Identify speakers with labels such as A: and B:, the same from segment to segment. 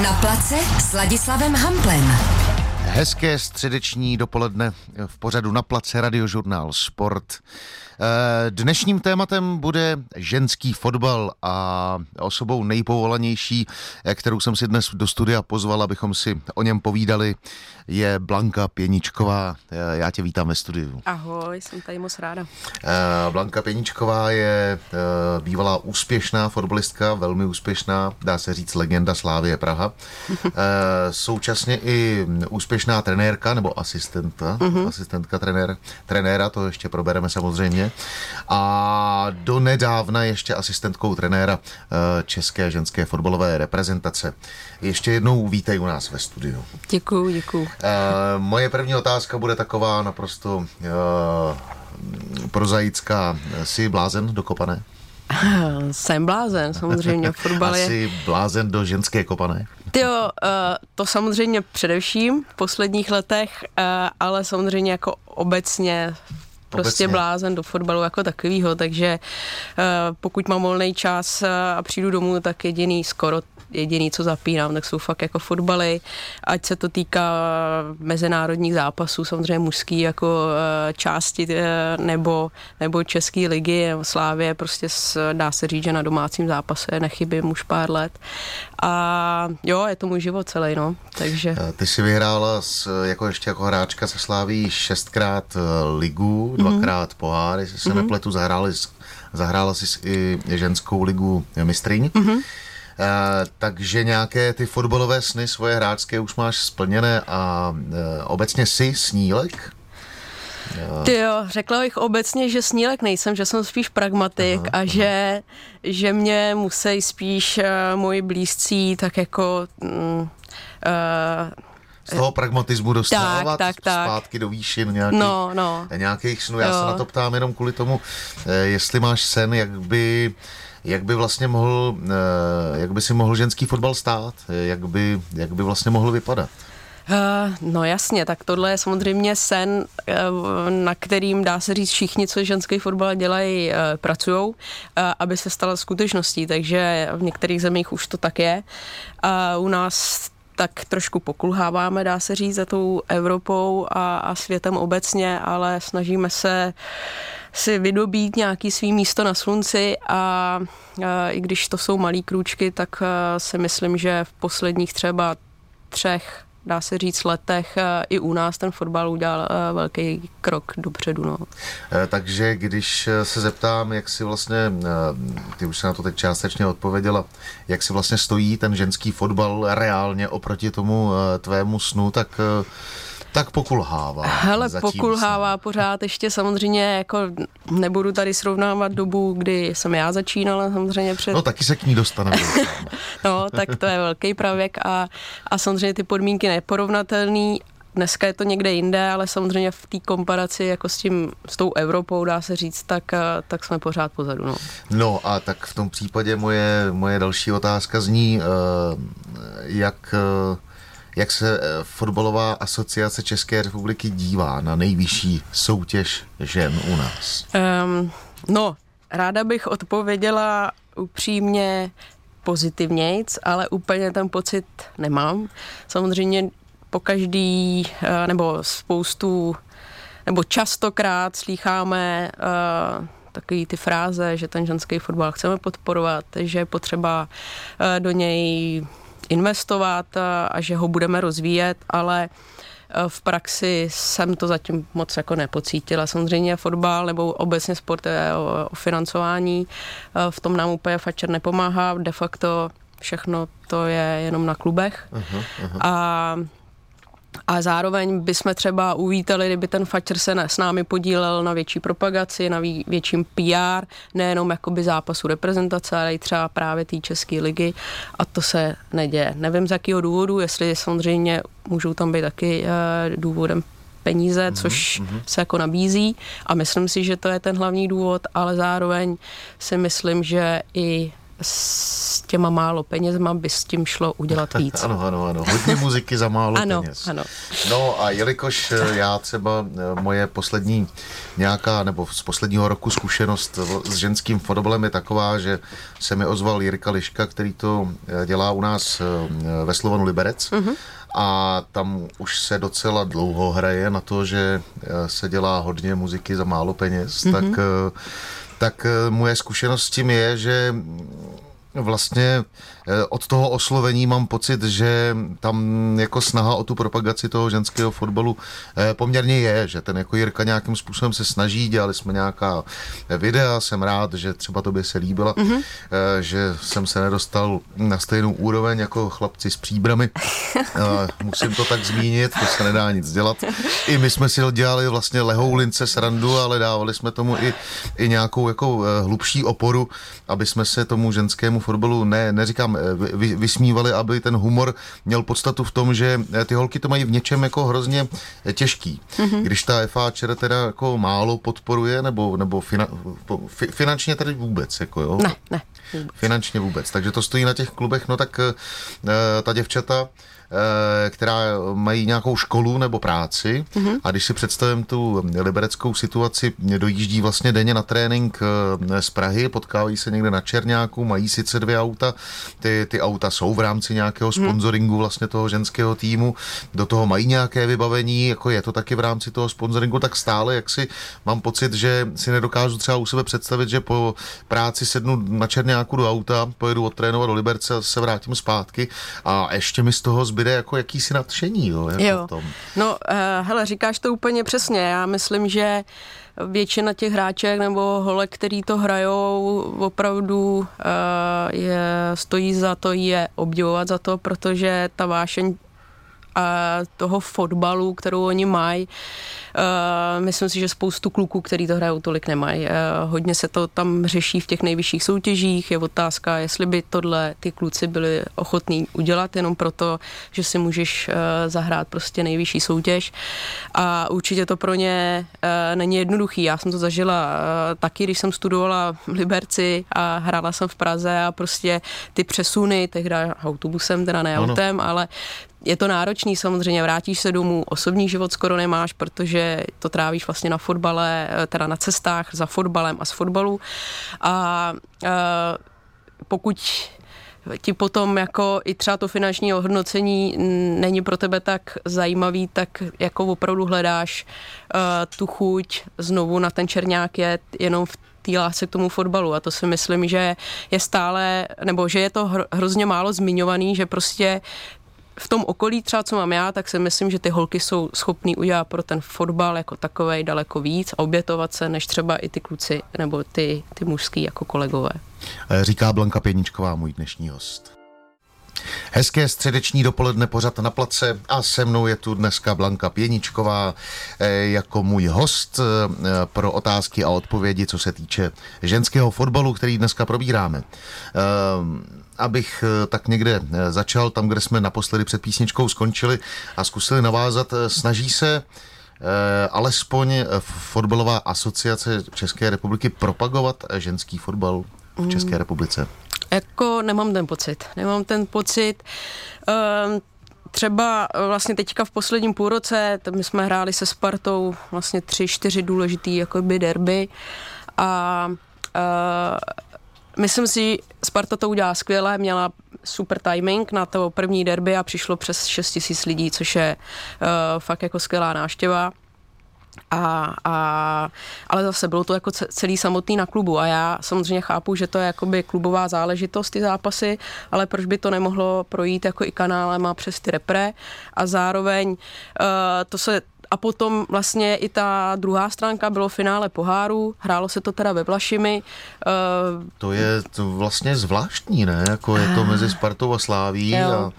A: Na place s Ladislavem Hamplem.
B: Hezké středeční dopoledne v pořadu na place radiožurnál Sport. Eh, dnešním tématem bude ženský fotbal a osobou nejpovolanější, eh, kterou jsem si dnes do studia pozval, abychom si o něm povídali, je Blanka Pěničková. Eh, já tě vítám ve studiu.
C: Ahoj, jsem tady moc ráda.
B: Blanka Pěničková je bývalá úspěšná fotbalistka, velmi úspěšná, dá se říct legenda Slávie Praha. Současně i úspěšná trenérka nebo asistentka, uh-huh. asistentka trenér, trenéra, to ještě probereme samozřejmě a do nedávna ještě asistentkou trenéra eh, České ženské fotbalové reprezentace. Ještě jednou vítej u nás ve studiu.
C: Děkuju, děkuju.
B: Eh, moje první otázka bude taková naprosto eh, prozaická. Jsi blázen do kopané?
C: Jsem blázen, samozřejmě. Fotbal
B: je... Asi blázen do ženské kopané?
C: Jo, to samozřejmě především v posledních letech, ale samozřejmě jako obecně prostě Obecně. blázen do fotbalu jako takovýho, takže uh, pokud mám volný čas uh, a přijdu domů, tak jediný skoro jediný, co zapínám, tak jsou fakt jako fotbaly, ať se to týká mezinárodních zápasů, samozřejmě mužský jako uh, části uh, nebo, nebo české ligy, Slávě, prostě s, dá se říct, že na domácím zápase nechybím už pár let. A jo, je to můj život celý, no, takže.
B: Ty jsi vyhrála s, jako ještě jako hráčka se Sláví šestkrát ligu, Mhm. dvakrát mm-hmm. pohár, jestli se mm-hmm. nepletu, zahráli, zahrála si i ženskou ligu mistryň. Mm-hmm. Uh, takže nějaké ty fotbalové sny svoje hráčské už máš splněné a uh, obecně si snílek?
C: Ty jo, řekla bych obecně, že snílek nejsem, že jsem spíš pragmatik aha, a aha. Že, že mě musí spíš uh, moji blízcí tak jako mm, uh,
B: z toho pragmatismu dostávat tak, tak, zpátky tak. do výšin nějakých, no, no. nějakých snů. Já jo. se na to ptám jenom kvůli tomu, eh, jestli máš sen, jak by jak by vlastně mohl, eh, jak by si mohl ženský fotbal stát, jak by, jak by vlastně mohl vypadat.
C: Uh, no jasně, tak tohle je samozřejmě sen, uh, na kterým dá se říct všichni, co ženský fotbal dělají, uh, pracují, aby se stala skutečností, takže v některých zemích už to tak je. U nás tak trošku pokulháváme, dá se říct, za tou Evropou a, a světem obecně, ale snažíme se si vydobít nějaký svý místo na slunci a, i když to jsou malý krůčky, tak si myslím, že v posledních třeba třech dá se říct, letech i u nás ten fotbal udělal velký krok dopředu. No.
B: Eh, takže když se zeptám, jak si vlastně, ty už se na to teď částečně odpověděla, jak si vlastně stojí ten ženský fotbal reálně oproti tomu tvému snu, tak tak pokulhává.
C: Hele, pokulhává jsem. pořád ještě samozřejmě, jako nebudu tady srovnávat dobu, kdy jsem já začínala samozřejmě před...
B: No taky se k ní dostaneme.
C: no, tak to je velký pravěk a, a samozřejmě ty podmínky neporovnatelný Dneska je to někde jinde, ale samozřejmě v té komparaci jako s tím, s tou Evropou, dá se říct, tak, tak jsme pořád pozadu. No.
B: no a tak v tom případě moje, moje další otázka zní, eh, jak eh, jak se eh, fotbalová asociace České republiky dívá na nejvyšší soutěž žen u nás? Um,
C: no, ráda bych odpověděla upřímně pozitivnějc, ale úplně ten pocit nemám. Samozřejmě po každý, eh, nebo spoustu, nebo častokrát slýcháme uh, takový ty fráze, že ten ženský fotbal chceme podporovat, že je potřeba uh, do něj investovat a že ho budeme rozvíjet, ale e, v praxi jsem to zatím moc jako nepocítila. Samozřejmě fotbal nebo obecně sport je o, o financování. E, v tom nám úplně Fatscher nepomáhá. De facto všechno to je jenom na klubech. Uh-huh, uh-huh. A a zároveň bychom třeba uvítali, kdyby ten Fatcher se s námi podílel na větší propagaci, na větším PR, nejenom jakoby zápasu reprezentace, ale i třeba právě té České ligy a to se neděje. Nevím z jakého důvodu, jestli samozřejmě můžou tam být taky uh, důvodem peníze, mm-hmm. což mm-hmm. se jako nabízí a myslím si, že to je ten hlavní důvod, ale zároveň si myslím, že i s těma málo penězma by s tím šlo udělat víc.
B: ano, ano, ano. Hodně muziky za málo
C: ano,
B: peněz.
C: Ano.
B: No a jelikož eh, já třeba eh, moje poslední nějaká, nebo z posledního roku zkušenost s ženským fotbalem je taková, že se mi ozval Jirka Liška, který to dělá u nás ve Slovanu Liberec. Uh-huh a tam už se docela dlouho hraje na to, že se dělá hodně muziky za málo peněz, mm-hmm. tak, tak moje zkušenost s tím je, že vlastně Eh, od toho oslovení mám pocit, že tam jako snaha o tu propagaci toho ženského fotbalu eh, poměrně je, že ten jako Jirka nějakým způsobem se snaží, dělali jsme nějaká videa, jsem rád, že třeba to by se líbila, mm-hmm. že jsem se nedostal na stejnou úroveň jako chlapci s příbrami. Musím to tak zmínit, to se nedá nic dělat. I my jsme si dělali vlastně lehoulince srandu, ale dávali jsme tomu i, i nějakou jako hlubší oporu, aby jsme se tomu ženskému fotbalu ne, neříkám tam eh, vy, vysmívali, aby ten humor měl podstatu v tom, že eh, ty holky to mají v něčem jako hrozně eh, těžký. Mm-hmm. Když ta FAČR teda jako málo podporuje, nebo, nebo fina, fi, finančně tady vůbec, jako jo?
C: Ne, ne.
B: Vůbec. Finančně vůbec. Takže to stojí na těch klubech, no tak ta děvčata která mají nějakou školu nebo práci mm-hmm. a když si představím tu libereckou situaci, dojíždí vlastně denně na trénink eh, z Prahy, potkávají se někde na Černáku, mají sice dvě auta, ty, ty auta jsou v rámci nějakého mm-hmm. sponsoringu vlastně toho ženského týmu, do toho mají nějaké vybavení, jako je to taky v rámci toho sponsoringu, tak stále jak si mám pocit, že si nedokážu třeba u sebe představit, že po práci sednu na Černáku do auta, pojedu odtrénovat do Liberce a se vrátím zpátky a ještě mi z toho zbyde jako jakýsi nadšení, jo, jako
C: jo. Tom. No, uh, hele, říkáš to úplně přesně. Já myslím, že většina těch hráček nebo holek, který to hrajou, opravdu uh, je, stojí za to je obdivovat za to, protože ta vášeň a toho fotbalu, kterou oni mají. Uh, myslím si, že spoustu kluků, který to hrajou, tolik nemají. Uh, hodně se to tam řeší v těch nejvyšších soutěžích. Je otázka, jestli by tohle ty kluci byli ochotní udělat jenom proto, že si můžeš uh, zahrát prostě nejvyšší soutěž. A určitě to pro ně není jednoduchý. Já jsem to zažila taky, když jsem studovala v Liberci a hrála jsem v Praze a prostě ty přesuny, tehdy autobusem, teda ne autem, ale je to náročný samozřejmě, vrátíš se domů, osobní život skoro nemáš, protože to trávíš vlastně na fotbale, eh, teda na cestách za fotbalem a z fotbalu. A, a eh, pokud ti potom jako i třeba to finanční ohodnocení není pro tebe tak zajímavý, tak jako opravdu hledáš uh, tu chuť znovu na ten černák je jenom v té lásce k tomu fotbalu a to si myslím, že je stále, nebo že je to hrozně málo zmiňovaný, že prostě v tom okolí třeba, co mám já, tak si myslím, že ty holky jsou schopný udělat pro ten fotbal jako takovej daleko víc a obětovat se, než třeba i ty kluci nebo ty, ty mužský jako kolegové.
B: Říká Blanka Pěničková, můj dnešní host. Hezké středeční dopoledne pořad na place a se mnou je tu dneska Blanka Pěničková eh, jako můj host eh, pro otázky a odpovědi, co se týče ženského fotbalu, který dneska probíráme. Eh, abych tak někde začal, tam, kde jsme naposledy před písničkou skončili a zkusili navázat, snaží se alespoň fotbalová asociace České republiky propagovat ženský fotbal v České republice?
C: Jako nemám ten pocit. Nemám ten pocit. Um, třeba vlastně teďka v posledním půlroce, my jsme hráli se Spartou vlastně tři, čtyři důležitý jakoby derby a uh, myslím si, Sparta to udělala skvěle, měla super timing na to první derby a přišlo přes 6 tisíc lidí, což je uh, fakt jako skvělá náštěva. A, a, ale zase bylo to jako celý samotný na klubu a já samozřejmě chápu, že to je jakoby klubová záležitost ty zápasy, ale proč by to nemohlo projít jako i kanálem a přes ty repre? A zároveň uh, to se a potom vlastně i ta druhá stránka bylo finále poháru, hrálo se to teda ve Vlašimi.
B: Uh, to je to vlastně zvláštní, ne? Jako je to mezi Spartou a Sláví a,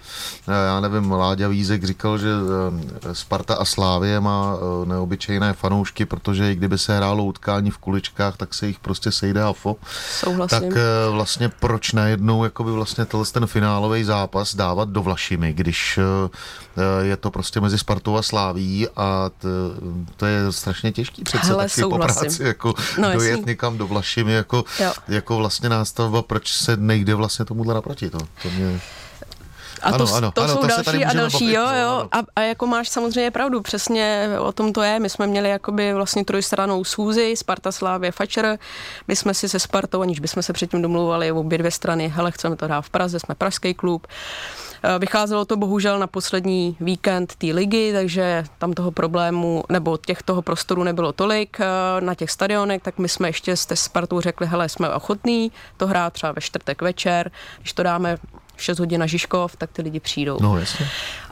B: a já nevím, Láďa Vízek říkal, že eh, Sparta a Slávie má eh, neobyčejné fanoušky, protože i kdyby se hrálo utkání v kuličkách, tak se jich prostě sejde fo.
C: Souhlasím.
B: Tak vlastně proč najednou jakoby vlastně ten finálový zápas dávat do Vlašimi, když je to prostě mezi Spartou a Sláví a to, to je strašně těžký přece
C: Hele,
B: taky po
C: souhlasím.
B: práci, jako
C: No,
B: dojet
C: jasný.
B: někam do Vlašimi, jako,
C: Jo.
B: jako vlastně nástavba, proč se nejde vlastně tomuhle naproti, to, to mě...
C: A to,
B: Ano, ano,
C: to
B: ano,
C: jsou
B: to
C: další a další,
B: bavit,
C: jo,
B: no,
C: jo.
B: ano.
C: A, a jako máš samozřejmě pravdu, přesně o tom to je. My jsme měli jakoby vlastně trojstranou schůzi, Sparta Slávě Fatscher. My jsme si se Spartou, aniž bychom se předtím domluvali obě dvě strany, hele, chceme to dát v Praze, jsme pražský klub. Eh, Vycházelo to bohužel na poslední víkend té ligy, takže tam toho problému, nebo těch toho prostoru nebylo tolik eh, na těch stadionech, tak my jsme ještě s Spartou řekli, hele, jsme ochotní to hrát třeba ve čtvrtek večer, když to dáme v 6 hodin na Žižkov, tak ty lidi přijdou.
B: No jasně.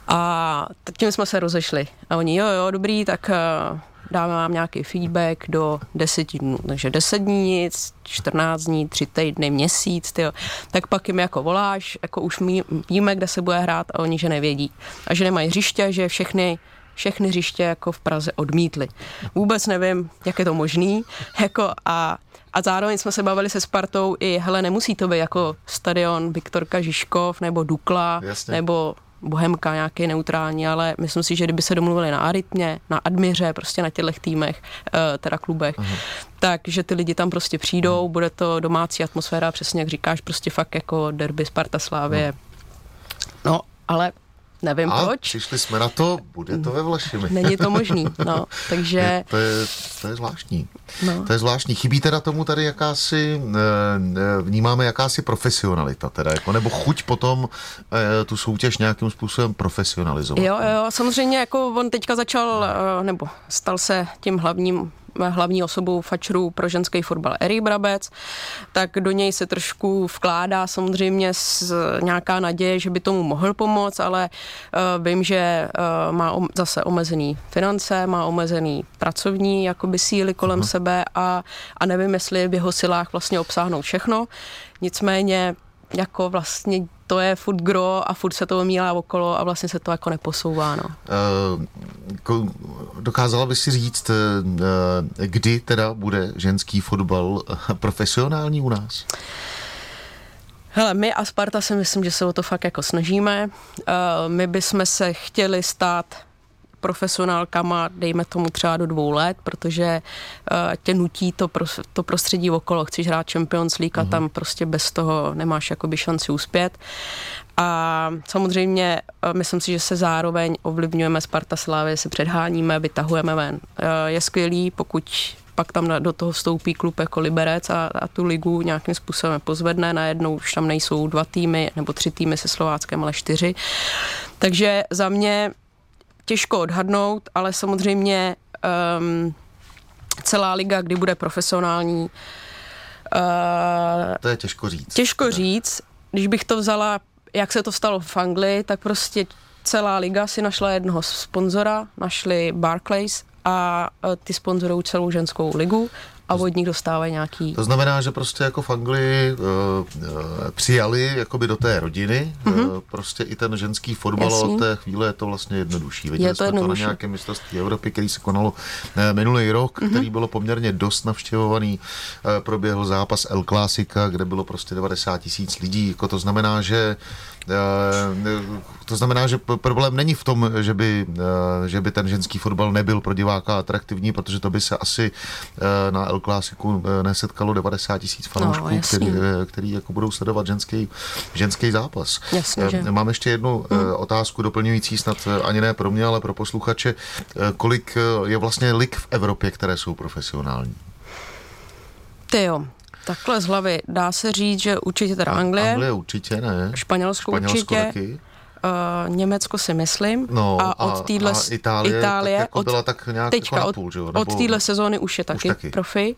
C: A tím jsme se rozešli. A oni, jo, jo, dobrý, tak eh, dáme vám nějaký feedback do 10 dnů. Takže 10 dní nic, 14 dní, 3 týdny, měsíc, tyjo. Tak pak jim jako voláš, jako už mí, víme, kde se bude hrát a oni, že nevědí. A že nemají hřiště, že všechny všechny hřiště jako v Praze odmítli. Vůbec nevím, jak je to možný. Jako a, a zároveň jsme se bavili se Spartou i, hele, nemusí to být jako stadion Viktorka Žižkov nebo Dukla
B: Jasně.
C: nebo Bohemka nějaký neutrální, ale myslím si, že kdyby se domluvili na Arytmě, na Admiře, prostě na těchto týmech, eh, teda klubech,
B: Aha.
C: takže ty lidi tam prostě přijdou, bude to domácí atmosféra, přesně jak říkáš, prostě fakt jako derby Sparta Slávě. No, ale nevím
B: A
C: proč.
B: přišli jsme na to, bude to ve Vlašimi.
C: Není to možný, no,
B: Je,
C: takže,
B: to, je, to je zvláštní.
C: no.
B: To je zvláštní. Chybí teda tomu tady jakási, eh, eh, vnímáme jakási profesionalita teda, jako, nebo chuť potom eh, tu soutěž nějakým způsobem profesionalizovat.
C: Jo, jo, samozřejmě jako on teďka začal, nebo stal se tím hlavním hlavní osobou fačrů pro ženský fotbal Erik Brabec, tak do něj se trošku vkládá samozřejmě s, nějaká naděje, že by tomu mohl pomoct, ale uh, vím, že uh, má om, zase omezený finance, má omezený pracovní jakoby síly kolem uh-huh. sebe a, a nevím, jestli je v jeho silách vlastně obsáhnout všechno. Nicméně jako vlastně to je furt gro a furt se to omílá okolo a vlastně se to jako neposouvá, no.
B: Ko- Dokázala by si říct, eh, kdy teda bude ženský fotbal profesionální u nás?
C: Hele, my a Sparta si myslím, že se o to fakt jako snažíme. Uh, my bychom se chtěli stát profesionálkama, dejme tomu třeba do dvou let, protože uh, tě nutí to, pro, to prostředí okolo. Chceš hrát Champions League a tam prostě bez toho nemáš jakoby šanci uspět. A samozřejmě uh, myslím si, že se zároveň ovlivňujeme Sparta Slávy, se předháníme, vytahujeme ven. Uh, je skvělý, pokud pak tam na- do toho vstoupí klub jako Liberec a, a tu ligu nějakým způsobem pozvedne. Najednou už tam nejsou dva týmy nebo tři týmy se Slováckem, ale čtyři. Takže za mě těžko odhadnout, ale samozřejmě um, celá liga, kdy bude profesionální, uh,
B: To je těžko říct.
C: Těžko říct, když bych to vzala, jak se to stalo v Anglii, tak prostě celá liga si našla jednoho sponzora, našli Barclays a e, ty sponzorují celou ženskou ligu a od nich dostávají nějaký...
B: To znamená, že prostě jako v Anglii uh, uh, přijali jakoby do té rodiny mm-hmm. uh, prostě i ten ženský fotbal
C: Jasný.
B: od té chvíle je to vlastně jednodušší. Viděli
C: Je to
B: jsme to
C: jednodušší.
B: na nějakém mistrovství Evropy, který se konalo uh, minulý rok, mm-hmm. který bylo poměrně dost navštěvovaný. Uh, proběhl zápas El Clásica, kde bylo prostě 90 tisíc lidí. Jako to znamená, že to znamená, že problém není v tom, že by, že by ten ženský fotbal nebyl pro diváka atraktivní, protože to by se asi na El Clásiku eh, nesetkalo 90 tisíc fanoušků,
C: No, jasný.
B: který, eh, který jako budou sledovat ženský, ženský zápas.
C: Jasně,
B: Eh,
C: že.
B: Mám ještě jednu hmm. otázku doplňující, snad ani ne pro mě, ale pro posluchače. Kolik je vlastně lig v Evropě, které jsou profesionální?
C: Ty jo, takhle z hlavy dá se říct, že určitě teda Anglie,
B: Anglie určitě ne.
C: Španělsko,
B: Španělsko
C: určitě,
B: taky.
C: Uh, Německo si myslím.
B: No,
C: a od téhle
B: a Itálie,
C: Itálie
B: tak jako
C: od,
B: byla tak nějak
C: teďka
B: jako
C: od,
B: napůl, že jo?
C: od
B: Nebo-
C: téhle sezóny už je taky,
B: taky.
C: profi.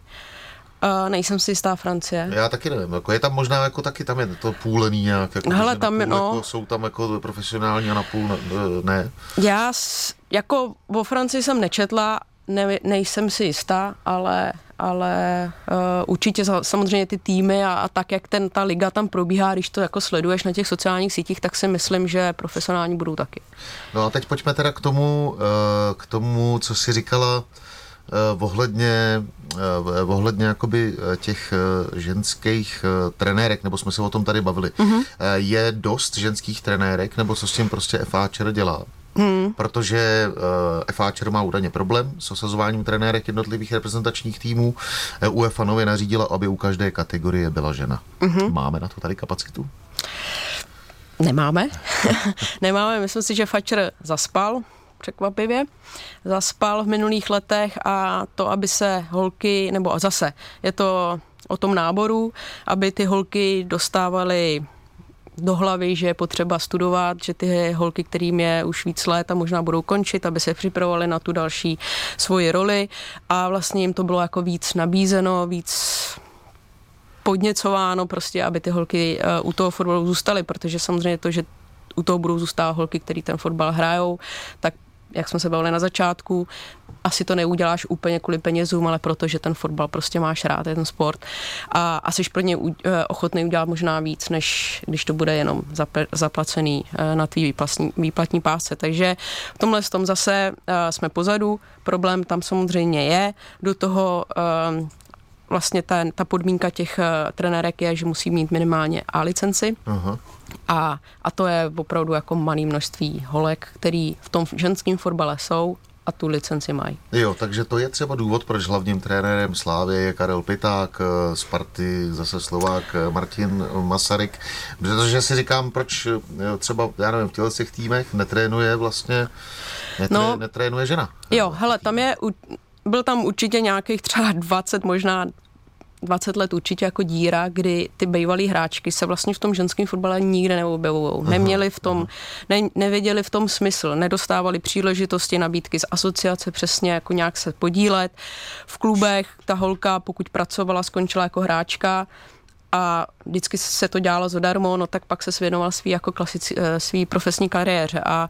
C: Uh, nejsem si jistá Francie.
B: Já taky nevím, jako je tam možná jako taky tam je to půlený nějak, jako,
C: Hele, tam
B: napůl,
C: no.
B: jako, jsou tam jako profesionální a napůl ne. ne.
C: Já s, jako o Francii jsem nečetla, ne, nejsem si jistá, ale, ale uh, určitě samozřejmě ty týmy a, a tak, jak ten, ta liga tam probíhá, když to jako sleduješ na těch sociálních sítích, tak si myslím, že profesionální budou taky.
B: No a teď pojďme teda k tomu, eh, k tomu, co si říkala eh, ohledně, eh, ohledně jakoby těch eh, ženských eh, trenérek, nebo jsme se o tom tady bavili.
C: Mhm.
B: Mm-hmm. Je dost ženských trenérek, nebo co s tím prostě FAČR dělá? Hmm. protože uh, FAČR má údajně problém s osazováním trenérek jednotlivých reprezentačních týmů. UEFA nově nařídila, aby u každé kategorie byla žena. Hmm. Máme na to tady kapacitu?
C: Nemáme. Nemáme. Myslím si, že Fatscher zaspal překvapivě. Zaspal v minulých letech a to, aby se holky, nebo zase, je to o tom náboru, aby ty holky dostávaly do hlavy, že je potřeba studovat, že ty holky, kterým je už víc let a možná budou končit, aby se připravovali na tu další svoji roli. A vlastně jim to bylo jako víc nabízeno, víc podněcováno prostě, aby ty holky uh, u toho fotbalu zůstaly, protože samozřejmě to, že u toho budou zůstávat holky, který ten fotbal hrajou, tak jak jsme se bavili na začátku, asi to neuděláš úplně kvůli penězům, ale protože ten fotbal prostě máš rád, je ten sport. A, asi jsi pro ně eh, ochotný udělat možná víc, než když to bude jenom zaplacený eh, na tvý výplatní, výplatní pásce. Takže v tomhle tom zase eh, jsme pozadu. Problém tam samozřejmě je. Do toho vlastně ta, ta podmínka těch trenérek je, že musí mít minimálně A licenci. Aha. A, a to je opravdu jako malé množství holek, který v tom ženském fotbale jsou a tu licenci mají.
B: Jo, takže to je třeba důvod, proč hlavním trenérem Slávy je Karel Piták, eh, Sparty zase Slovák eh, Martin Masaryk, protože si říkám, proč eh, třeba, já nevím, v těch týmech netrénuje vlastně, netré, no, netrénuje žena.
C: Jo, hele, tam je, byl tam určitě nějakých třeba 20, možná 20 let určitě jako díra, kdy ty bývalí hráčky se vlastně v tom ženském fotbale nikde neobjevují. Neměli v tom, ne, nevěděli v tom smysl, nedostávali příležitosti, nabídky z asociace přesně jako nějak se podílet. V klubech ta holka, pokud pracovala, skončila jako hráčka, a vždycky se to dělalo zadarmo, no tak pak se svěnoval svý jako klasici, eh, svý profesní kariéře. A,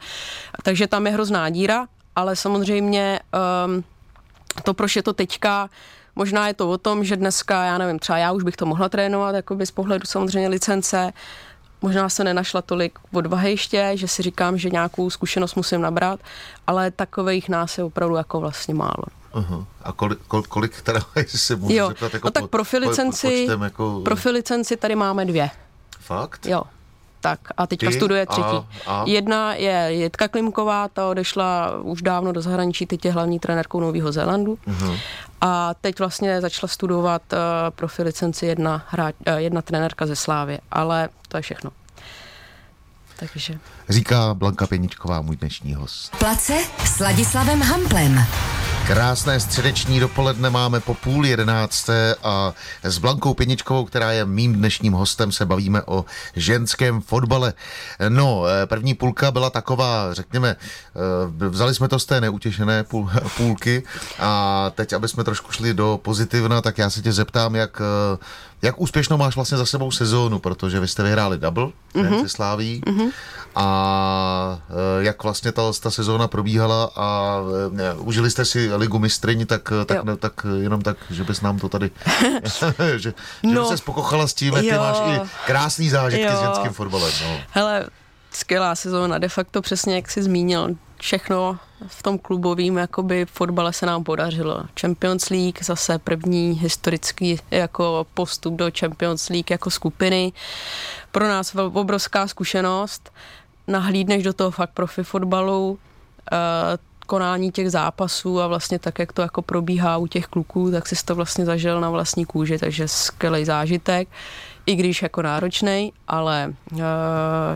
C: takže tam je hrozná díra, ale samozřejmě um, to, proč je to teďka, Možná je to o tom, že dneska, já nevím, třeba já už bych to mohla trénovat, jako z pohledu samozřejmě licence, možná se nenašla tolik odvahy ještě, že si říkám, že nějakou zkušenost musím nabrat, ale takových nás je opravdu jako vlastně málo.
B: Uh-huh. A kolik, kolik, kolik teda, jestli se můžu
C: jo.
B: zeptat, jako
C: no tak profilicenci, po, jako... profilicenci tady máme dvě.
B: Fakt?
C: Jo tak a teďka Ty studuje třetí. A, a? Jedna je Jitka Klimková, ta odešla už dávno do zahraničí, teď je hlavní trenérkou Nového Zélandu. Uh-huh. A teď vlastně začala studovat uh, profi licenci jedna, hra, uh, jedna trenérka ze Slávy, ale to je všechno. Takže.
B: Říká Blanka Pěničková, můj dnešní host.
A: Place s Ladislavem Hamplem.
B: Krásné středeční dopoledne máme po půl jedenácté a s Blankou Pěničkovou, která je mým dnešním hostem, se bavíme o ženském fotbale. No, eh, první půlka byla taková, řekněme, eh, vzali jsme to z té neutěšené půl, půlky a teď, aby jsme trošku šli do pozitivna, tak já se tě zeptám, jak eh, jak úspěšnou máš vlastně za sebou sezónu, protože vy jste vyhráli double mm-hmm. se Sláví mm-hmm. a e, jak vlastně ta, ta sezóna probíhala a ne, užili jste si ligu mistryň, tak, tak, ne, tak jenom tak, že bys nám to tady, že, že no, se spokochala s tím, jak ty máš i krásný zážitky jo. s ženským fotbalem. No.
C: Hele, skvělá sezóna, de facto přesně jak jsi zmínil, všechno v tom klubovém jakoby fotbale se nám podařilo. Champions League zase první historický jako postup do Champions League jako skupiny. Pro nás obrovská zkušenost. Nahlídneš do toho fakt profi fotbalu, eh, konání těch zápasů a vlastně tak, jak to jako probíhá u těch kluků, tak si to vlastně zažil na vlastní kůži, takže skvělý zážitek i když jako náročný, ale uh,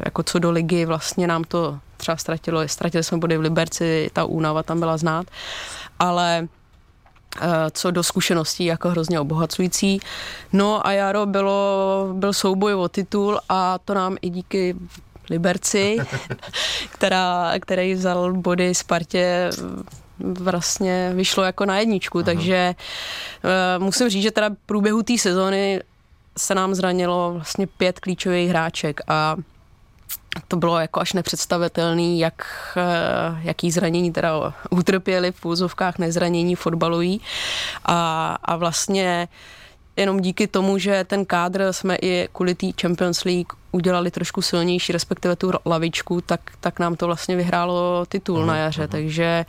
C: jako co do ligy vlastně nám to třeba ztratilo, ztratili jsme body v Liberci, ta únava tam byla znát, ale uh, co do zkušeností jako hrozně obohacující. No a Jaro bylo, byl souboj o titul a to nám i díky Liberci, která, který vzal body Spartě vlastně vyšlo jako na jedničku, Aha. takže uh, musím říct, že teda průběhu té sezóny se nám zranilo vlastně pět klíčových hráček a to bylo jako až nepředstavitelný, jak, eh, jaký zranění teda utrpěli v půzovkách nezranění fotbalují a, a vlastně jenom díky tomu, že ten kádr jsme i kvůli té Champions League udělali trošku silnější, respektive tu lavičku, tak, tak nám to vlastně vyhrálo titul uh-huh, na jaře, uh-huh. takže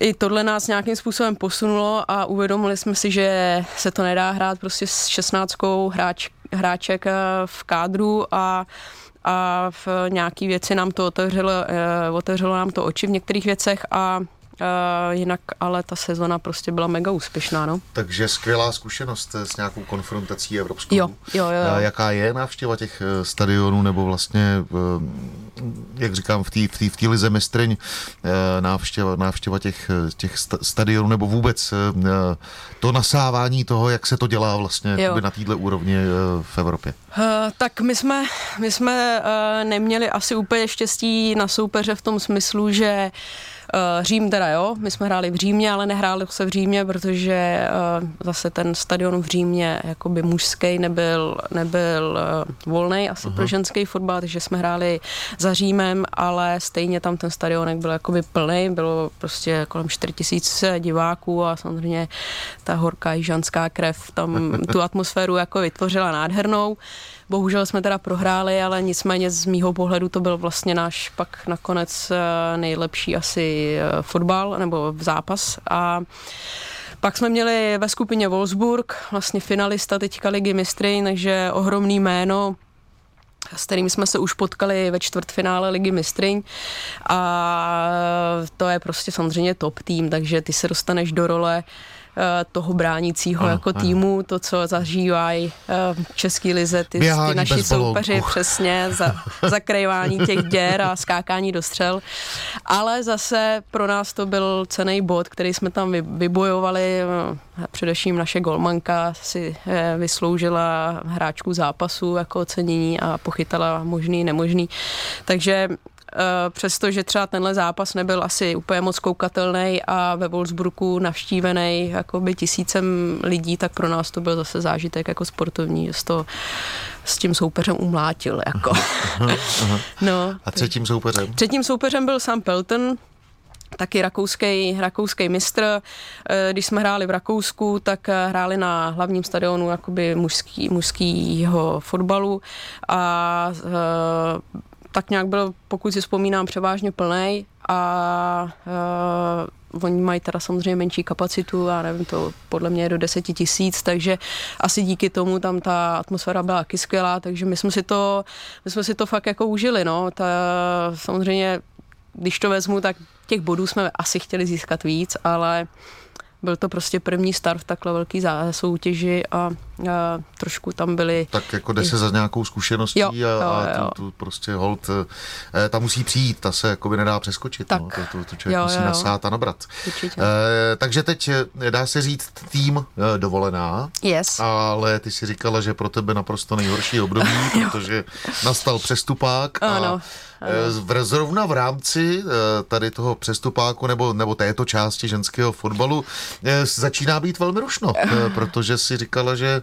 C: i tohle nás nějakým způsobem posunulo a uvědomili jsme si, že se to nedá hrát prostě s 16 hráč, hráček eh, v kádru a a v nějaký věci nám to otevřelo, eh, otevřelo nám to oči v některých věcech a Uh, jinak ale ta sezona prostě byla mega úspěšná, no.
B: Takže skvělá zkušenost s nějakou konfrontací evropskou.
C: Jo, jo, jo. jo.
B: Jaká je návštěva těch stadionů, nebo vlastně, jak říkám, v té v v lize mistryň návštěva, návštěva těch, těch stadionů, nebo vůbec to nasávání toho, jak se to dělá vlastně na této úrovni v Evropě?
C: Uh, tak my jsme, my jsme uh, neměli asi úplně štěstí na soupeře v tom smyslu, že Uh, Řím teda jo, my jsme hráli v Římě, ale nehráli se v Římě, protože uh, zase ten stadion v Římě jakoby mužský nebyl, nebyl uh, volný asi uh-huh. pro ženský fotbal, takže jsme hráli za Římem, ale stejně tam ten stadionek byl jakoby plný, bylo prostě kolem 4000 diváků a samozřejmě ta horká jižanská krev tam tu atmosféru jako vytvořila nádhernou. Bohužel jsme teda prohráli, ale nicméně z mýho pohledu to byl vlastně náš pak nakonec eh, nejlepší asi eh, fotbal nebo zápas. A pak jsme měli ve skupině Wolfsburg, vlastně finalista teďka ligy mistry, takže ohromný jméno, s kterým jsme se už potkali ve čtvrtfinále ligy mistryň a to je prostě samozřejmě top tým, takže ty se dostaneš do role Eh, toho bránícího ano, jako týmu, to, co zažívají eh, v český lize, ty, ty naši soupeři přesně, za, zakrývání těch děr a skákání do střel. Ale zase pro nás to byl cený bod, který jsme tam vybojovali. Eh, především naše golmanka si vysloužila hráčku zápasu jako ocenění a pochytala možný, nemožný. Takže Eh, přestože třeba tenhle zápas nebyl asi úplně moc koukatelný a ve Wolfsburgu navštívený jakoby tisícem lidí, tak pro nás to byl zase zážitek jako sportovní, že to s tím soupeřem umlátil. Jako.
B: no, a třetím soupeřem?
C: Třetím soupeřem byl Sam Pelton, taky rakouský, rakouský mistr. Eh, když jsme hráli v Rakousku, tak eh, hráli na hlavním stadionu jakoby mužský, mužskýho fotbalu a tak nějak byl, pokud si vzpomínám, převážně plný a uh, oni mají teda samozřejmě menší kapacitu, já nevím, to podle mě je do deseti tisíc, takže asi díky tomu tam ta atmosféra byla taky skvělá, takže my jsme si to, my jsme si to fakt jako užili, no, ta, samozřejmě, když to vezmu, tak těch bodů jsme asi chtěli získat víc, ale byl to prostě první start v takhle velký soutěži a, trošku tam byly...
B: Tak jako jde se za nějakou zkušeností jo, a, jo, a tu, tu prostě hold, eh, ta musí přijít, ta se jako by nedá přeskočit, no. tak, no, to, to, to člověk jo, musí jo, nasát a nabrat. Určitě. E, takže teď eh, dá se říct tým dovolená,
C: yes.
B: ale ty si říkala, že pro tebe naprosto nejhorší období, protože nastal přestupák a ano Eh, zrovna v rámci eh, tady toho přestupáku nebo, nebo této části ženského fotbalu eh, začíná být velmi rušno, protože si říkala, že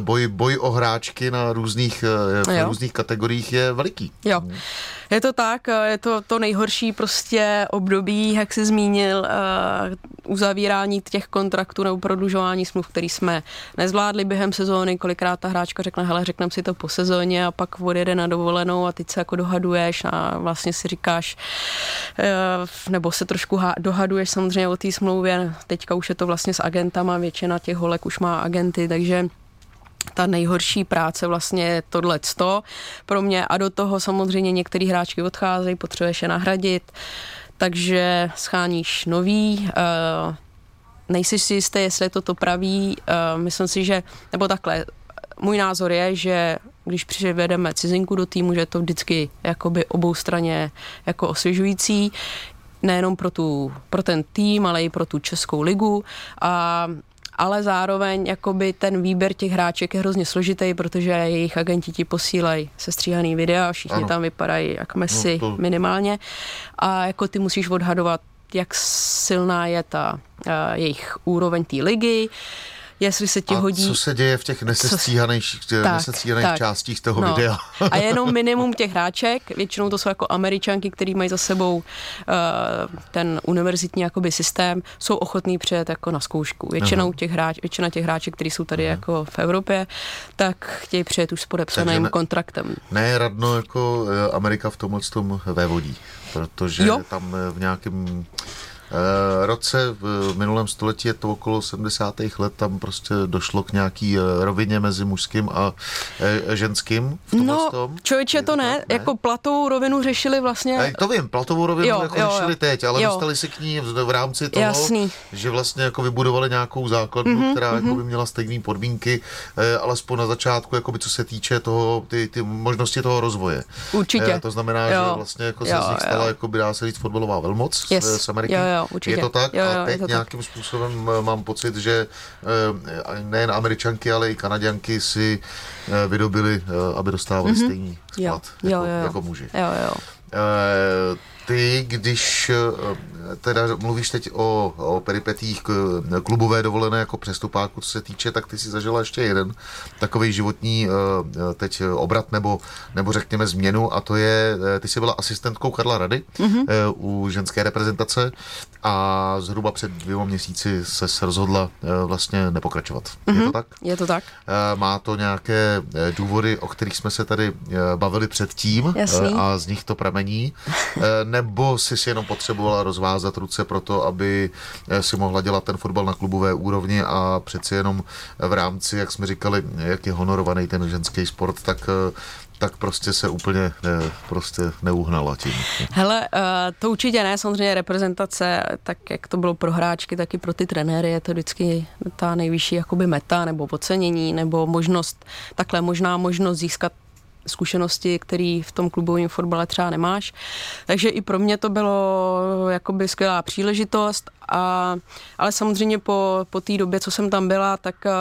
B: boj, boj o hráčky na různých, v různých kategoriích je veliký.
C: Jo. Je to tak, je to to nejhorší prostě období, jak jsi zmínil, uh, uzavírání těch kontraktů nebo prodlužování smluv, který jsme nezvládli během sezóny. Kolikrát ta hráčka řekne, hele, řekneme si to po sezóně a pak odjede na dovolenou a teď se jako dohaduješ a vlastně si říkáš, uh, nebo se trošku dohaduješ samozřejmě o té smlouvě. Teďka už je to vlastně s agentama, většina těch holek už má agenty, takže ta nejhorší práce vlastně je tohleto pro mě. A do toho samozřejmě některý hráčky odcházejí, potřebuješ je nahradit, takže scháníš nový, uh, nejsi si jistý, jestli je to to pravý, uh, myslím si, že, nebo takhle, můj názor je, že když přivedeme cizinku do týmu, že je to vždycky jakoby obou straně jako osvěžující, nejenom pro, tu, pro ten tým, ale i pro tu Českou ligu. A ale zároveň jakoby ten výběr těch hráček je hrozně složitý, protože jejich agenti ti posílají sestříhaný videa, všichni ano. tam vypadají jak Messi no to... minimálně a jako ty musíš odhadovat, jak silná je ta uh, jejich úroveň té ligy, jestli se ti
B: a
C: hodí...
B: co se děje v těch nesestříhaných, nesestříhaných tak, částích toho no. videa?
C: a jenom minimum těch hráček, většinou to jsou jako američanky, který mají za sebou uh, ten univerzitní jakoby systém, jsou ochotní přijet jako na zkoušku. Většinou těch hráč, většina těch hráček, kteří jsou tady uh jako v Evropě, tak chtějí přijet už s podepsaným ne, kontraktem.
B: Ne radno jako eh, Amerika v tomhle tom vévodí, protože jo. tam v nějakém Eh, roce v minulém století je to okolo 70. let, tam prostě došlo k nějaký eh, rovině mezi mužským a eh, ženským v
C: No,
B: tom.
C: člověče, to ne.
B: ne?
C: Jako platovou rovinu řešili vlastně...
B: Ne, to vím, platovou rovinu
C: Jo,
B: jako
C: jo,
B: řešili
C: jo.
B: teď, ale
C: Jo.
B: dostali si k ní v, rámci toho,
C: Jasný.
B: že vlastně jako vybudovali nějakou základnu,
C: Mhm,
B: mm-hmm, která mm-hmm. jako by měla stejné podmínky, eh, alespoň na začátku, jako by co se týče toho, ty, ty možnosti toho rozvoje.
C: Určitě.
B: Eh, to znamená,
C: Jo.
B: že vlastně jako se
C: Jo,
B: z nich stala, jako by dá se říct, fotbalová velmoc
C: Yes.
B: z Ameriky.
C: Jo, jo, určitě.
B: Je to tak?
C: Jo, jo,
B: a teď
C: to tak.
B: nějakým způsobem eh, mám pocit, že eh, nejen američanky, ale i kanaděnky si eh, vydobili, eh, aby dostávali mm-hmm. stejný
C: Mhm. Jo,
B: plat
C: jo,
B: jako,
C: jo, jo.
B: jako muži.
C: Jo, jo.
B: Eh, Ty, když eh, teda mluvíš teď o, o peripetích k- klubové dovolené jako přestupáku, co se týče, tak ty si zažila ještě jeden takový životní eh, teď obrat nebo, nebo řekněme změnu a to je, eh, ty jsi byla asistentkou Karla Rady mm-hmm. u ženské reprezentace a zhruba před dvěma měsíci se rozhodla eh, vlastně nepokračovat. Mm-hmm. Je to tak?
C: Je to tak?
B: Eh, Má to nějaké eh, důvody, o kterých jsme se tady eh, bavili předtím
C: Jasný.
B: eh, a z nich to pramení, Eh, nebo jsi si jenom potřebovala rozvázat ruce pro to, aby eh, si mohla dělat ten fotbal na klubové úrovni a přeci jenom v rámci, jak jsme říkali, jak je honorovaný ten ženský sport, tak eh, tak prostě se úplně ne, prostě neuhnala tím.
C: Hele, to určitě ne, samozřejmě reprezentace, tak jak to bylo pro hráčky, tak i pro ty trenéry je to vždycky ta nejvyšší jakoby meta nebo ocenění, nebo možnost, takhle možná možnost získat zkušenosti, které v tom klubovém fotbale třeba nemáš. Takže i pro mě to bylo jakoby skvělá příležitost, a, ale samozřejmě po, po té době, co jsem tam byla, tak uh,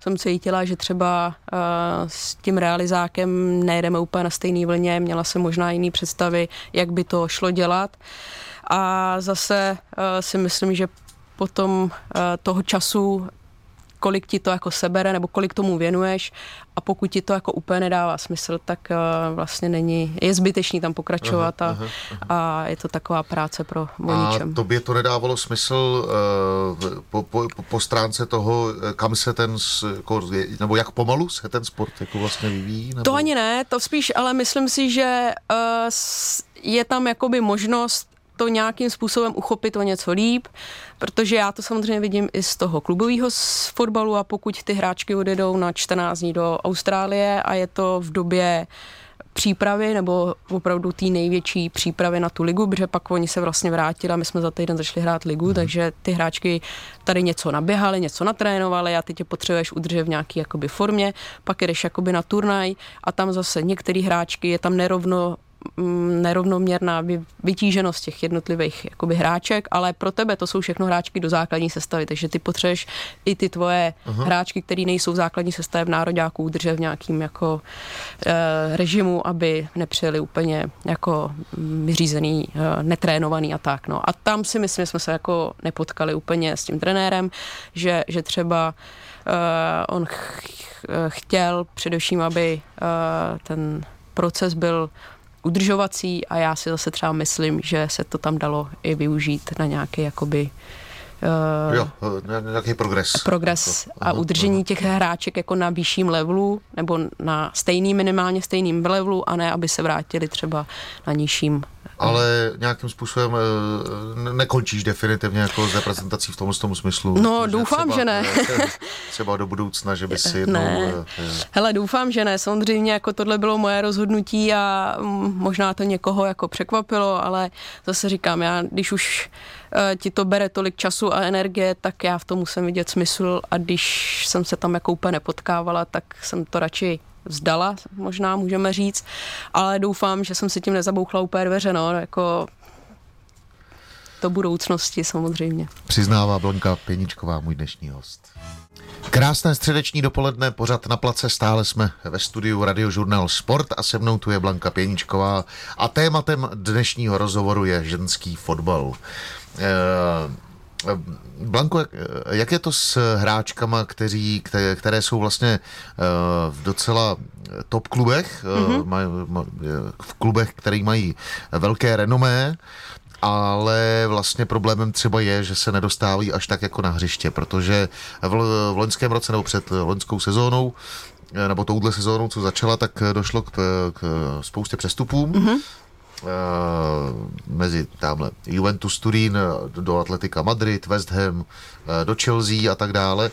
C: jsem cítila, že třeba uh, s tím realizákem nejedeme úplně na stejné vlně, měla jsem možná jiný představy, jak by to šlo dělat. A zase uh, si myslím, že potom uh, toho času kolik ti to jako sebere, nebo kolik tomu věnuješ a pokud ti to jako úplně nedává smysl, tak uh, vlastně není, je zbytečný tam pokračovat a, a je to taková práce pro o
B: A tobě to nedávalo smysl uh, po, po, po stránce toho, eh, kam se ten, jako, nebo jak pomalu se ten sport jako vlastně vyvíjí? Nebo?
C: To ani ne, to spíš, ale myslím si, že uh, je tam jakoby možnost to nějakým způsobem uchopit o něco líp, protože já to samozřejmě vidím i z toho klubového fotbalu a pokud ty hráčky odjedou na 14 dní do Austrálie a je to v době přípravy nebo opravdu té největší přípravy na tu ligu, protože pak oni se vlastně vrátili a my jsme za týden začali hrát ligu, takže ty hráčky tady něco naběhaly, něco natrénovaly a ty tě potřebuješ udržet v nějaké jakoby formě, pak jdeš jakoby na turnaj a tam zase některé hráčky je tam nerovno nerovnoměrná vy- vytíženost těch jednotlivých jakoby, hráček, ale pro tebe to jsou všechno hráčky do základní sestavy, takže ty potřebuješ i ty tvoje uh-huh. hráčky, které nejsou v základní sestavě v nároďáku, udržet v nějakým jako e, režimu, aby nepřijeli úplně jako mm, vyřízený, e, netrénovaný a tak. No. A tam si myslím, že jsme se jako nepotkali úplně s tím trenérem, že, že třeba e, on ch- chtěl především, aby e, ten proces byl udržovací a já si zase třeba myslím, že se to tam dalo i využít na nějaký jakoby uh,
B: Jo, eh, nějaký progres.
C: progres
B: Jako,
C: a udržení těch hráček jako na vyšším levelu nebo na stejný, minimálně stejným levelu a ne, aby se vrátili třeba na nižším.
B: Ale nějakým způsobem eh, ne- nekončíš definitivně jako s reprezentací v tom, tom smyslu.
C: No, doufám,
B: třeba,
C: že ne.
B: eh, Třeba do budoucna, že by si jednou...
C: Ne.
B: eh, eh,
C: Hele, doufám, že ne. Samozřejmě jako tohle bylo moje rozhodnutí a mm, možná to někoho jako překvapilo, ale zase říkám, já když už eh, ti to bere tolik času a energie, tak já v tom musím vidět smysl a když jsem se tam jako úplně nepotkávala, tak jsem to radši vzdala, možná můžeme říct, ale doufám, že jsem si tím nezabouchla úplně dveře, no, jako do budoucnosti samozřejmě.
B: Přiznává Blanka Pěničková, můj dnešní host. Krásné středeční dopoledne, pořád na place, stále jsme ve studiu Radiožurnál Sport a se mnou tu je Blanka Pěničková a tématem dnešního rozhovoru je ženský fotbal. Eh, Blanko, jak, jak je to s hráčkama, kteří, které, které jsou vlastně eh, v docela top klubech, mm-hmm. v klubech, které mají velké renomé, ale vlastně problémem třeba je, že se nedostávají až tak jako na hřiště, protože v, v loňském roce nebo před loňskou sezónou nebo touhle sezónou, co začala, tak došlo k, k spoustě přestupům. Mm-hmm. Mezi tamhle Juventus Turín do Atletika Madrid, West Ham, do Chelsea a tak dále.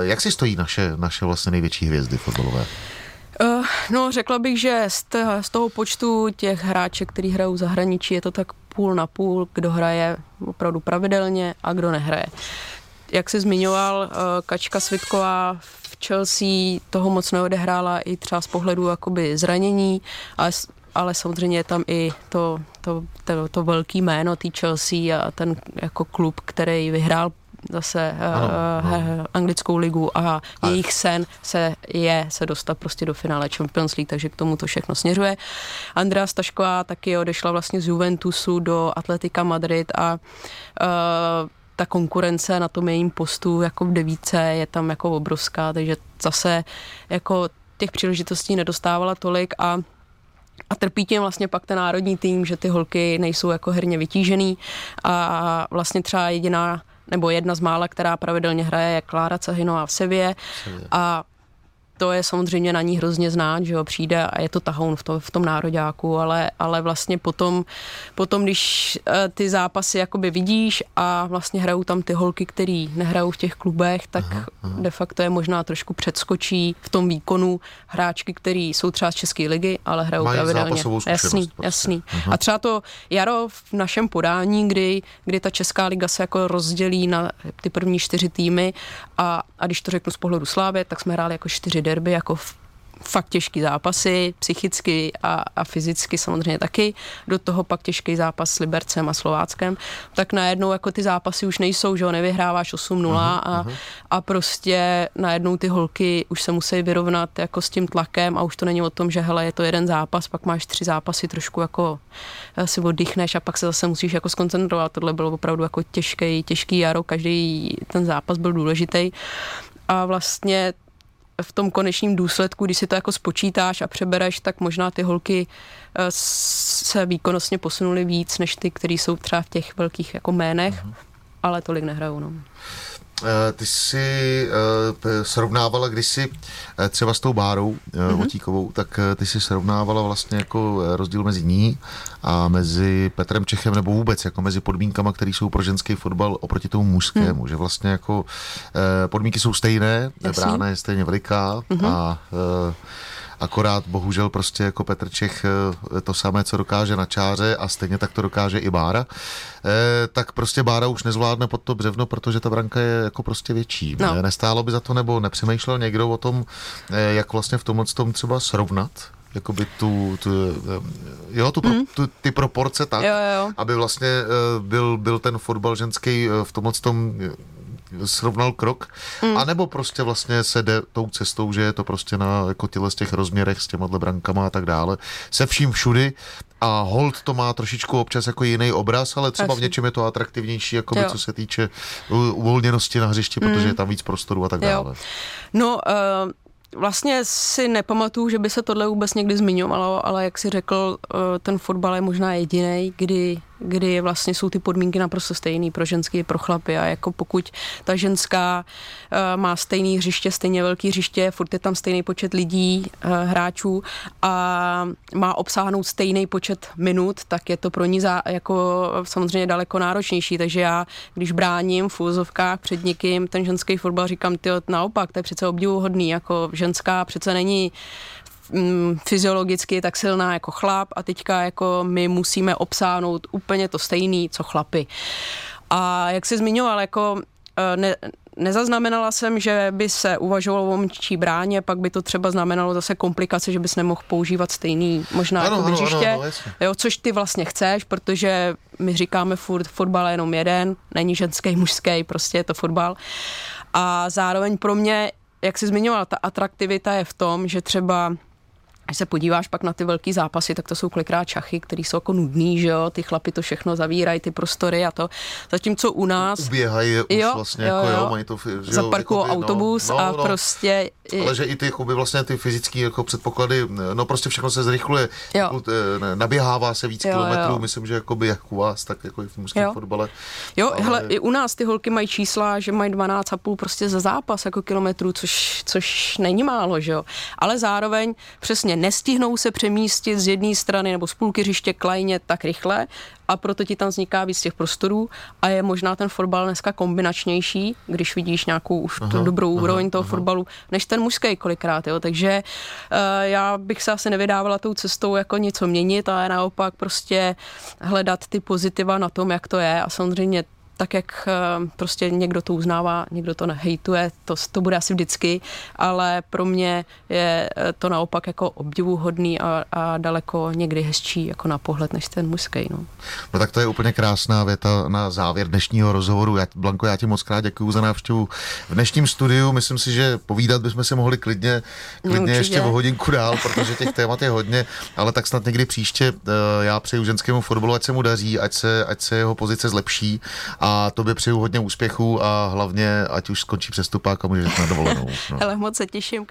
B: Jak si stojí naše, naše vlastně největší hvězdy fotbalové?
C: No, řekla bych, že z, toho počtu těch hráček, který hrajou v zahraničí, je to tak půl na půl, kdo hraje opravdu pravidelně a kdo nehraje. Jak jsi zmiňoval, Kačka Svitková v Chelsea toho moc neodehrála i třeba z pohledu jakoby zranění, ale ale samozřejmě je tam i to, to, to, to velký jméno té Chelsea a ten jako klub, který vyhrál zase ano, uh, ano. anglickou ligu a Ale. jejich sen se je se dostat prostě do finále Champions League, takže k tomu to všechno směřuje. Andrea Stašková taky odešla vlastně z Juventusu do Atletika Madrid a uh, ta konkurence na tom jejím postu jako v devíce je tam jako obrovská, takže zase jako těch příležitostí nedostávala tolik a a trpí tím vlastně pak ten národní tým, že ty holky nejsou jako herně vytížený. A vlastně třeba jediná nebo jedna z mála, která pravidelně hraje, je Klára Cahinová v Sevě. A to je samozřejmě na ní hrozně znát, že jo, přijde a je to tahoun v, to, v tom nároďáku, ale, ale vlastně potom, potom, když uh, ty zápasy jakoby vidíš a vlastně hrajou tam ty holky, které nehrajou v těch klubech, tak aha, aha. de facto je možná trošku předskočí v tom výkonu hráčky, které jsou třeba z České ligy, ale hrajou
B: Mají
C: pravidelně.
B: Jasný,
C: prostě. jasný. Aha. A třeba to jaro v našem podání, kdy, kdy ta Česká liga se jako rozdělí na ty první čtyři týmy a, a když to řeknu z pohledu Slávy, tak jsme hráli jako čtyři derby jako fakt těžký zápasy, psychicky a, a fyzicky samozřejmě taky. Do toho pak těžký zápas s Libercem a Slováckem. Tak najednou jako ty zápasy už nejsou, že ho nevyhráváš 8-0 uh-huh, a, uh-huh. a prostě najednou ty holky už se musí vyrovnat jako s tím tlakem a už to není o tom, že hele, je to jeden zápas, pak máš tři zápasy, trošku jako eh, si oddychneš a pak se zase musíš jako skoncentrovat. Tohle bylo opravdu jako těžký, těžký jaro, každý ten zápas byl důležitý. A vlastně v tom konečním důsledku, když si to jako spočítáš a přebereš, tak možná ty holky eh, se výkonnostně posunuly víc, než ty, které jsou třeba v těch velkých jako jménech, uh-huh. ale tolik nehrajou. No.
B: Eh, ty jsi uh, srovnávala kdysi uh, třeba s tou Bárou mm-hmm. Otíkovou, tak ty si srovnávala vlastně jako rozdíl mezi ní a mezi Petrem Čechem nebo vůbec jako mezi podmínkama, které jsou pro ženský fotbal oproti tomu mužskému, mm. že vlastně jako podmínky jsou stejné, brána je stejně veliká mm-hmm. a akorát bohužel prostě jako Petr Čech eh, to samé, co dokáže na čáře a stejně tak to dokáže i Bára, eh, tak prostě Bára už nezvládne pod to břevno, protože ta branka je jako prostě větší. No. Nestálo by za to, nebo nepřemýšlel někdo o tom, eh, jak vlastně v tomhle tom třeba srovnat jakoby tu, tu, jo, tu, mm. tu, ty proporce tak,
C: jo, jo.
B: aby vlastně byl, byl ten fotbal ženský v tomhle tom srovnal krok, mm. anebo prostě vlastně se jde tou cestou, že je to prostě na jako těle z těch rozměrech s těma brankama a tak dále, se vším všudy a hold to má trošičku občas jako jiný obraz, ale třeba v něčem je to atraktivnější, jako by, co se týče uvolněnosti na hřišti, protože mm. je tam víc prostoru a tak dále. Jo.
C: No, uh Vlastně si nepamatuju, že by se tohle vůbec někdy zmiňovalo, ale jak si řekl, eh, ten fotbal je možná jediný, kdy kdy vlastně jsou ty podmínky naprosto stejné pro ženský i pro chlapy. A jako pokud ta ženská uh, má stejný hřiště, stejně velký hřiště, furt je tam stejný počet lidí, uh, hráčů a má obsáhnout stejný počet minut, tak je to pro ní za, jako samozřejmě daleko náročnější, takže já, když bráním v úzovkách před někým ten ženský fotbal, říkám, ty naopak, to je přece obdivuhodný, jako ženská přece není mm, fyziologicky tak silná jako chlap a teďka jako my musíme obsáhnout úplně to stejný, co chlapy. A jak jsi zmiňoval, jako eh, ne, nezaznamenala jsem, že by se uvažovalo o mčí bráně, pak by to třeba znamenalo zase komplikace, že bys nemohl používat stejný možná ano, jako břiště, ano, ano, jo, což ty vlastně chceš, protože my říkáme furt, fotbal je jenom jeden, není ženský, mužský, prostě je to fotbal. A zároveň pro mě, jak jsi zmiňovala, ta atraktivita je v tom, že třeba když se podíváš pak na ty velký zápasy, tak to jsou kolikrát čachy, které jsou jako nudný, že jo, ty chlapy to všechno zavírají, ty prostory a to. Zatímco u nás...
B: Uběhají už jo, vlastně, jo, jako jo, mají to,
C: že Zaparkují no, autobus no, a no, prostě...
B: Ale že i ty, jakoby, vlastně ty fyzické jako předpoklady, no prostě všechno se zrychluje, jo. Jako, eh, naběhává se víc jo, kilometrů, jo. myslím, že jakoby jak u vás, tak jako i v mužském fotbale.
C: Jo, ale... hele, i u nás ty holky mají čísla, že mají 12,5 prostě za zápas jako kilometrů, což, což není málo, že jo. Ale zároveň přesně nestihnou se přemístit z jedné strany nebo z půlky hřiště k lajně tak rychle a proto ti tam vzniká víc těch prostorů a je možná ten fotbal dneska kombinačnější, když vidíš nějakou už aha, tu dobrou úroveň toho aha. fotbalu, než ten mužský kolikrát, jo. takže uh, já bych se asi nevydávala tou cestou jako něco měnit, ale naopak prostě hledat ty pozitiva na tom, jak to je a samozřejmě tak jak eh, prostě někdo to uznává, někdo to nehejtuje, to, to bude asi vždycky, ale pro mě je eh, to naopak jako obdivuhodný a, a daleko někdy hezčí jako na pohled než ten mužský. No.
B: no tak to je úplně krásná věta na závěr dnešního rozhovoru. Já, Blanko, já ti moc krát děkuji za návštěvu v dnešním studiu. Myslím si, že povídat bychom se mohli klidně, klidně ještě o hodinku dál, protože těch témat je hodně, ale tak snad někdy příště eh, já přeju ženskému fotbalu, ať se mu daří, ať se, ať se jeho pozice zlepší a a tobě přeju hodně úspěchů a hlavně, ať už skončí přestupák a můžeš na dovolenou.
C: No. Ale moc se těším.